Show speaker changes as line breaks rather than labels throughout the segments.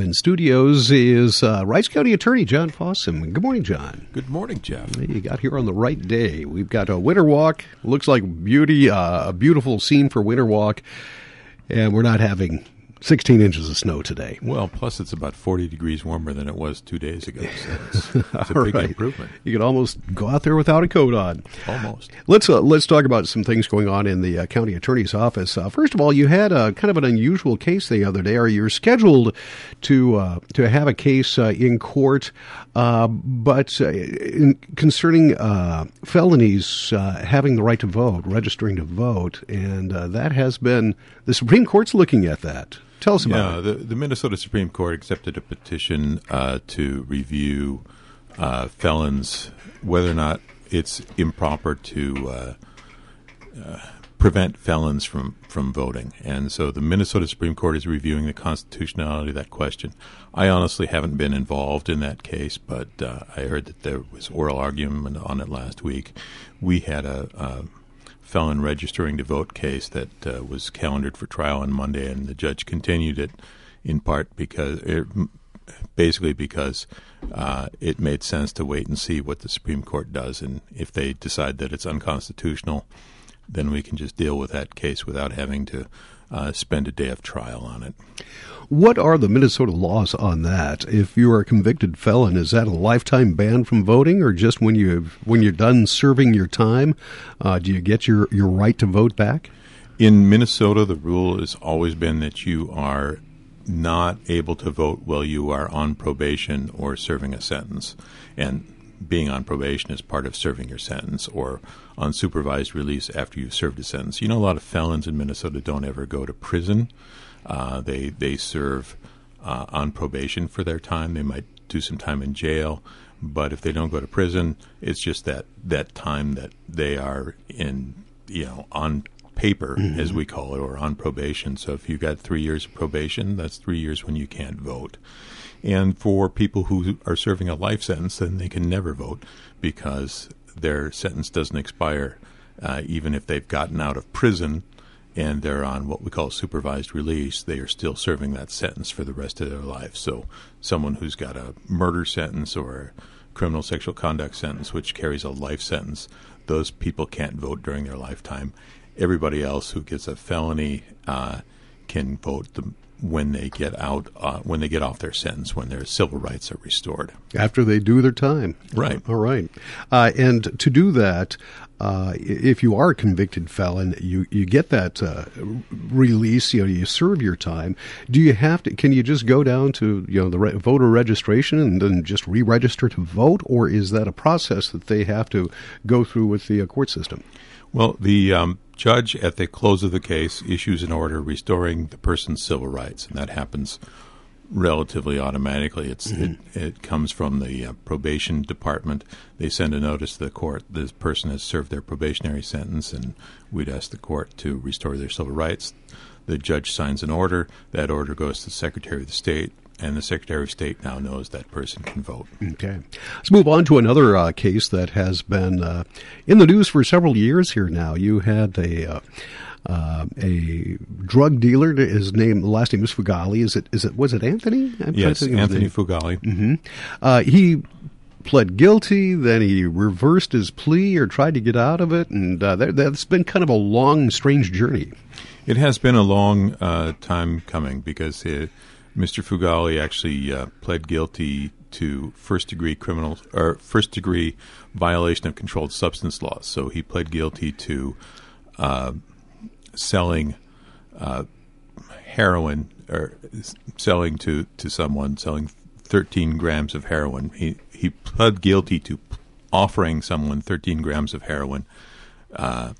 in studios is uh, Rice County Attorney John Fossum. Good morning, John.
Good morning, Jeff.
You got here on the right day. We've got a winter walk. Looks like beauty, uh, a beautiful scene for winter walk, and we're not having 16 inches of snow today.
Well, plus it's about 40 degrees warmer than it was two days ago. So it's, it's a big
right.
improvement.
You could almost go out there without a coat on.
Almost.
Let's uh, let's talk about some things going on in the uh, county attorney's office. Uh, first of all, you had a kind of an unusual case the other day, or you're scheduled to uh, to have a case uh, in court, uh, but in, concerning felonies having the right to vote, registering to vote, and that has been the Supreme Court's looking at that. Tell us about
yeah,
it.
The, the Minnesota Supreme Court accepted a petition uh, to review uh, felons, whether or not it's improper to uh, uh, prevent felons from, from voting. And so the Minnesota Supreme Court is reviewing the constitutionality of that question. I honestly haven't been involved in that case, but uh, I heard that there was oral argument on it last week. We had a, a felon registering to vote case that uh, was calendared for trial on Monday, and the judge continued it in part because it, basically because uh, it made sense to wait and see what the Supreme Court does, and if they decide that it's unconstitutional, then we can just deal with that case without having to uh, spend a day of trial on it.
What are the Minnesota laws on that? If you are a convicted felon, is that a lifetime ban from voting, or just when you when you're done serving your time, uh, do you get your, your right to vote back?
In Minnesota, the rule has always been that you are not able to vote while you are on probation or serving a sentence, and being on probation is part of serving your sentence or on supervised release after you've served a sentence. You know, a lot of felons in Minnesota don't ever go to prison. Uh, they they serve uh, on probation for their time. They might do some time in jail, but if they don't go to prison, it's just that that time that they are in, you know, on paper, mm-hmm. as we call it, or on probation. So if you've got three years of probation, that's three years when you can't vote. And for people who are serving a life sentence, then they can never vote because their sentence doesn't expire, uh, even if they've gotten out of prison and they're on what we call supervised release, they are still serving that sentence for the rest of their life. So, someone who's got a murder sentence or a criminal sexual conduct sentence, which carries a life sentence, those people can't vote during their lifetime. Everybody else who gets a felony uh, can vote the, when they get out, uh, when they get off their sentence, when their civil rights are restored.
After they do their time.
Right.
All right. Uh, and to do that, uh, if you are a convicted felon, you, you get that uh, release. You know, you serve your time. Do you have to? Can you just go down to you know the re- voter registration and then just re-register to vote, or is that a process that they have to go through with the uh, court system?
Well, the um, judge at the close of the case issues an order restoring the person's civil rights, and that happens relatively automatically. It's mm-hmm. it, it, comes from the uh, probation department. They send a notice to the court. This person has served their probationary sentence, and we'd ask the court to restore their civil rights. The judge signs an order. That order goes to the Secretary of the State and the Secretary of State now knows that person can vote.
Okay. Let's move on to another uh, case that has been uh, in the news for several years here now. You had a. Uh, uh a drug dealer. His name, last name is Fugalli. Is it? Is it? Was it Anthony?
I'm yes, Anthony Fugalli.
Mm-hmm. Uh, he pled guilty. Then he reversed his plea or tried to get out of it, and uh, that, has been kind of a long, strange journey.
It has been a long uh, time coming because it, Mr. Fugalli actually uh, pled guilty to first degree criminal or first degree violation of controlled substance laws. So he pled guilty to uh, selling uh, heroin or selling to, to someone selling 13 grams of heroin. He he pled guilty to offering someone 13 grams of heroin, uh,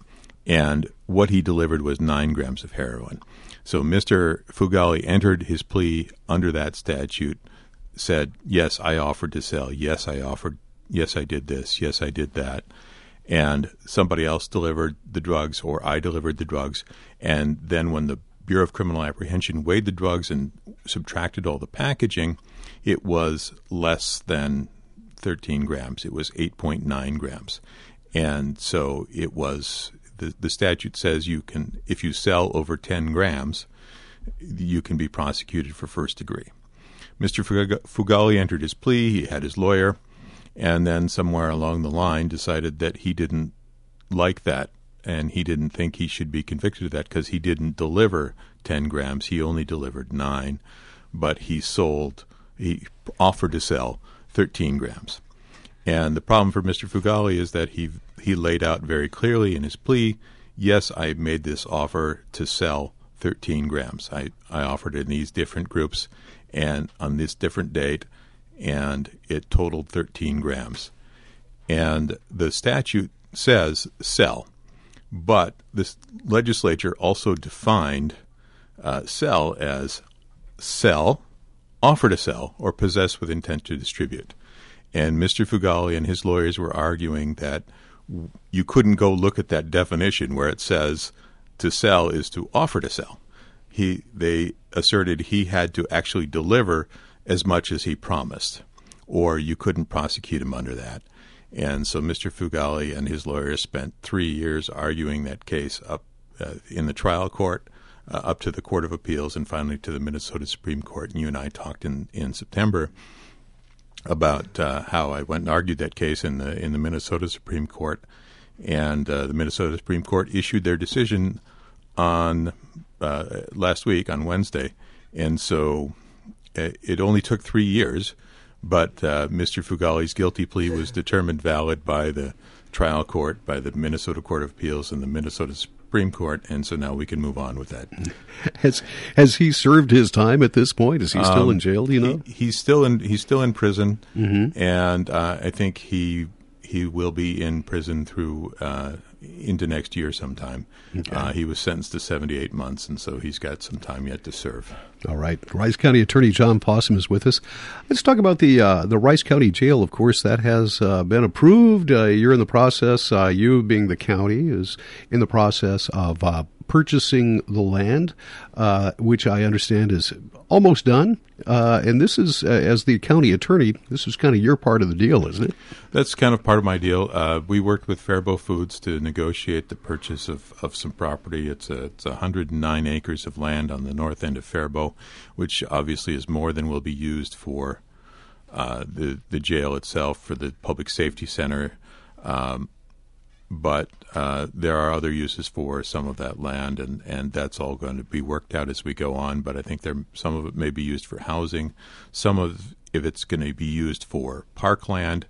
and what he delivered was nine grams of heroin. So Mr. Fugalli entered his plea under that statute, said, Yes, I offered to sell. Yes, I offered. Yes, I did this. Yes, I did that. And somebody else delivered the drugs, or I delivered the drugs. And then when the Bureau of Criminal Apprehension weighed the drugs and subtracted all the packaging, it was less than 13 grams. It was 8.9 grams. And so it was the, the statute says you can, if you sell over 10 grams, you can be prosecuted for first degree. Mr. Fugalli entered his plea. He had his lawyer, and then somewhere along the line decided that he didn't like that, and he didn't think he should be convicted of that because he didn't deliver 10 grams. He only delivered nine, but he sold. He offered to sell 13 grams. And the problem for Mr. Fugalli is that he he laid out very clearly in his plea, yes, I made this offer to sell 13 grams. I, I offered in these different groups and on this different date, and it totaled 13 grams. And the statute says sell, but this legislature also defined uh, sell as sell, offer to sell, or possess with intent to distribute. And Mr. Fugalli and his lawyers were arguing that you couldn't go look at that definition where it says to sell is to offer to sell. He they asserted he had to actually deliver as much as he promised, or you couldn't prosecute him under that. And so Mr. Fugalli and his lawyers spent three years arguing that case up uh, in the trial court, uh, up to the Court of Appeals, and finally to the Minnesota Supreme Court. And you and I talked in, in September about uh, how I went and argued that case in the in the Minnesota Supreme Court, and uh, the Minnesota Supreme Court issued their decision on uh, last week on Wednesday, and so uh, it only took three years, but uh, Mr. Fugalli's guilty plea was determined valid by the trial court, by the Minnesota Court of Appeals, and the Minnesota Supreme Court, and so now we can move on with that.
Has has he served his time at this point? Is he still um, in jail? Do you know?
He, he's still in he's still in prison, mm-hmm. and uh, I think he he will be in prison through uh, into next year sometime. Okay. Uh, he was sentenced to 78 months, and so he's got some time yet to serve.
All right. Rice County Attorney John Fossum is with us. Let's talk about the uh, the Rice County Jail. Of course, that has uh, been approved. Uh, you're in the process. Uh, you, being the county, is in the process of uh, purchasing the land, uh, which I understand is almost done. Uh, and this is, uh, as the county attorney, this is kind of your part of the deal, isn't it?
That's kind of part of my deal. Uh, we worked with Faribault Foods to negotiate the purchase of, of some property. It's a, it's 109 acres of land on the north end of Faribault, which obviously is more than will be used for uh, the the jail itself, for the public safety center. Um, but uh, there are other uses for some of that land, and, and that's all going to be worked out as we go on. But I think there some of it may be used for housing, some of if it's going to be used for parkland.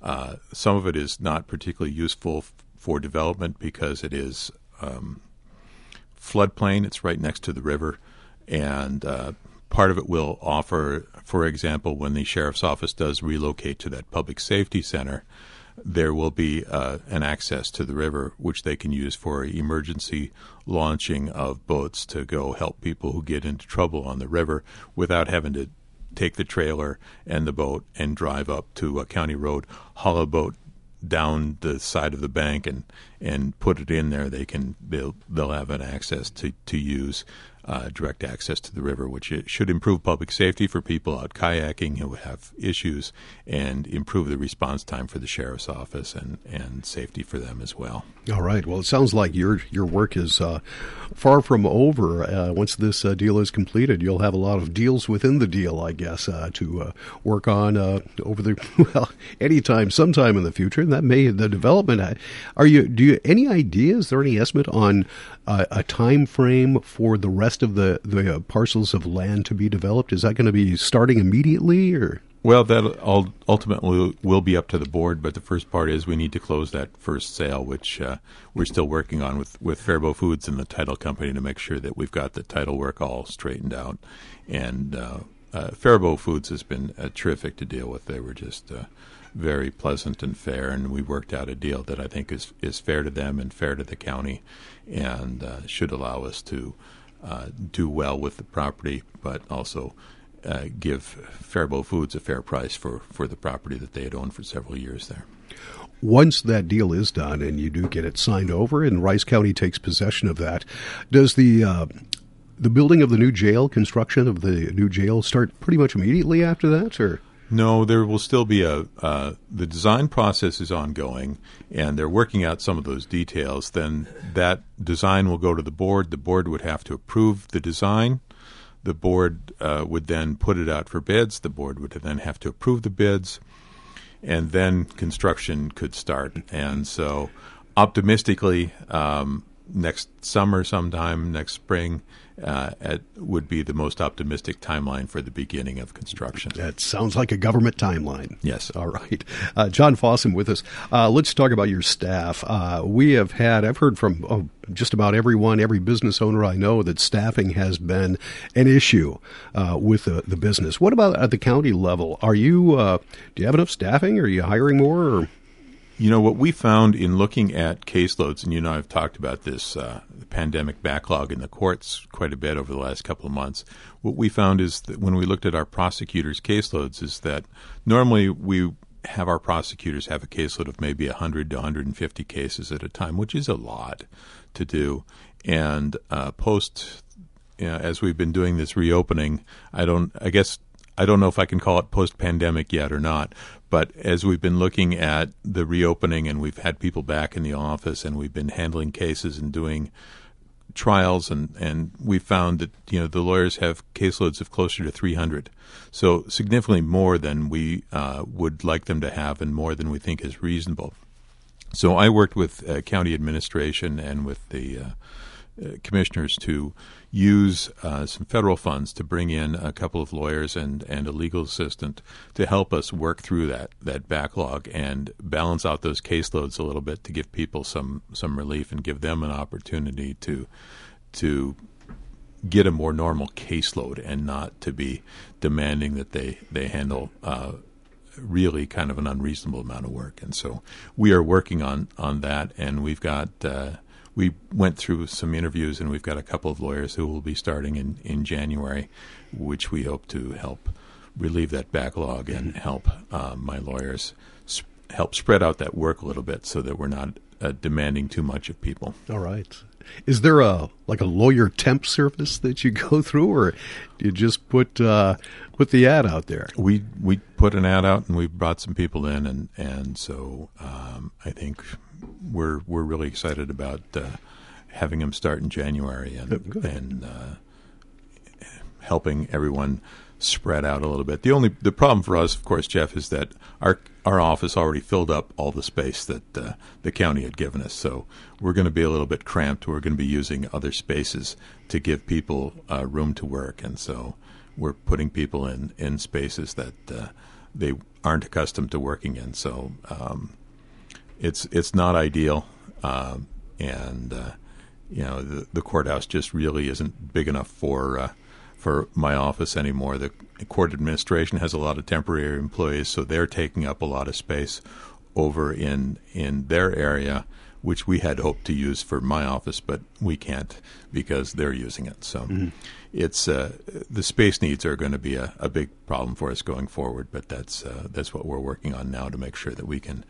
Uh, some of it is not particularly useful f- for development because it is um, floodplain. It's right next to the river, and uh, part of it will offer, for example, when the sheriff's office does relocate to that public safety center there will be uh, an access to the river which they can use for emergency launching of boats to go help people who get into trouble on the river without having to take the trailer and the boat and drive up to a county road, haul a boat down the side of the bank and and put it in there. They can they'll they'll have an access to to use uh, direct access to the river, which should improve public safety for people out kayaking who have issues and improve the response time for the sheriff's office and, and safety for them as well.
All right. Well, it sounds like your your work is uh, far from over. Uh, once this uh, deal is completed, you'll have a lot of deals within the deal, I guess, uh, to uh, work on over the well anytime, sometime in the future. And that may the development. Are you? Do you any ideas? Is there any estimate on a time frame for the rest of the the parcels of land to be developed? Is that going to be starting immediately or?
Well, that ultimately will be up to the board, but the first part is we need to close that first sale, which uh, we're still working on with, with Faribault Foods and the title company to make sure that we've got the title work all straightened out. And uh, uh, Faribault Foods has been uh, terrific to deal with. They were just uh, very pleasant and fair, and we worked out a deal that I think is, is fair to them and fair to the county and uh, should allow us to do well with the property, but also uh, give Faribault Foods a fair price for, for the property that they had owned for several years there.
Once that deal is done and you do get it signed over and Rice County takes possession of that, does the uh, the building of the new jail, construction of the new jail, start pretty much immediately after that, or?
No, there will still be a. Uh, the design process is ongoing, and they're working out some of those details. Then that design will go to the board. The board would have to approve the design, The board uh, would then put it out for bids. The board would then have to approve the bids, and then construction could start. And so, optimistically, um, next summer, sometime next spring, uh, at, would be the most optimistic timeline for the beginning of construction.
That sounds like a government timeline.
Yes.
All right. Uh, John Fossum with us. Uh, let's talk about your staff. Uh, we have had, I've heard from oh, just about everyone, every business owner I know, that staffing has been an issue uh, with the, the, business. What about at the county level? Are you, uh, do you have enough staffing? Are you hiring more? Or?
You know, what we found in looking at caseloads, and you know, I've talked about this uh, pandemic backlog in the courts quite a bit over the last couple of months. What we found is that when we looked at our prosecutors' caseloads, is that normally we have our prosecutors have a caseload of maybe 100 to 150 cases at a time, which is a lot to do. And uh, post, you know, as we've been doing this reopening, I don't, I guess I don't know if I can call it post pandemic yet or not, but as we've been looking at the reopening and we've had people back in the office and we've been handling cases and doing trials and, and we found that you know the lawyers have caseloads of closer to 300 so significantly more than we uh, would like them to have and more than we think is reasonable. So I worked with uh, county administration and with the uh, commissioners to use uh, some federal funds to bring in a couple of lawyers and, and a legal assistant to help us work through that, that backlog and balance out those caseloads a little bit to give people some, some relief and give them an opportunity to to get a more normal caseload and not to be demanding that they, they handle uh, really kind of an unreasonable amount of work. And so we are working on, on that, and we've got uh, we went through some interviews, and we've got a couple of lawyers who will be starting in, in January, which we hope to help relieve that backlog and mm-hmm. help uh, my lawyers sp- help spread out that work a little bit so that we're not uh, demanding too much of people.
All right. Is there a like a lawyer temp service that you go through, or do you just put uh, put the ad out there?
We we put an ad out and we brought some people in, and and so um, I think we're we're really excited about uh, having them start in January and oh, and uh, helping everyone spread out a little bit. The only the problem for us, of course, Jeff, is that our our office already filled up all the space that uh, the county had given us. So we're going to be a little bit cramped. We're going to be using other spaces to give people uh, room to work, and so we're putting people in in spaces that uh, they aren't accustomed to working in. So um, it's it's not ideal, um, and uh, you know the, the courthouse just really isn't big enough for uh, for my office anymore. The court administration has a lot of temporary employees, so they're taking up a lot of space over in in their area, which we had hoped to use for my office, but we can't because they're using it. So mm-hmm. it's uh, the space needs are going to be a, a, big problem for us going forward. But that's uh, that's what we're working on now to make sure that we can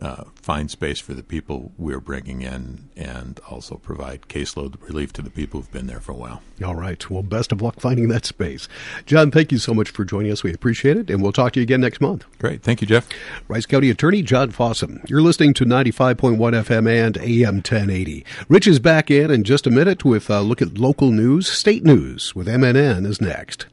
uh, find space for the people we're bringing in and also provide caseload relief to the people who've been there for a while.
All right. Well, best of luck finding that space. John, thank you so much for joining us. We appreciate it, and we'll talk to you again next month.
Great. Thank you, Jeff.
Rice County Attorney John Fossum. You're listening to 95.1 FM and AM 1080. Rich is back in in just a minute with a look at local news. State news with MNN is next.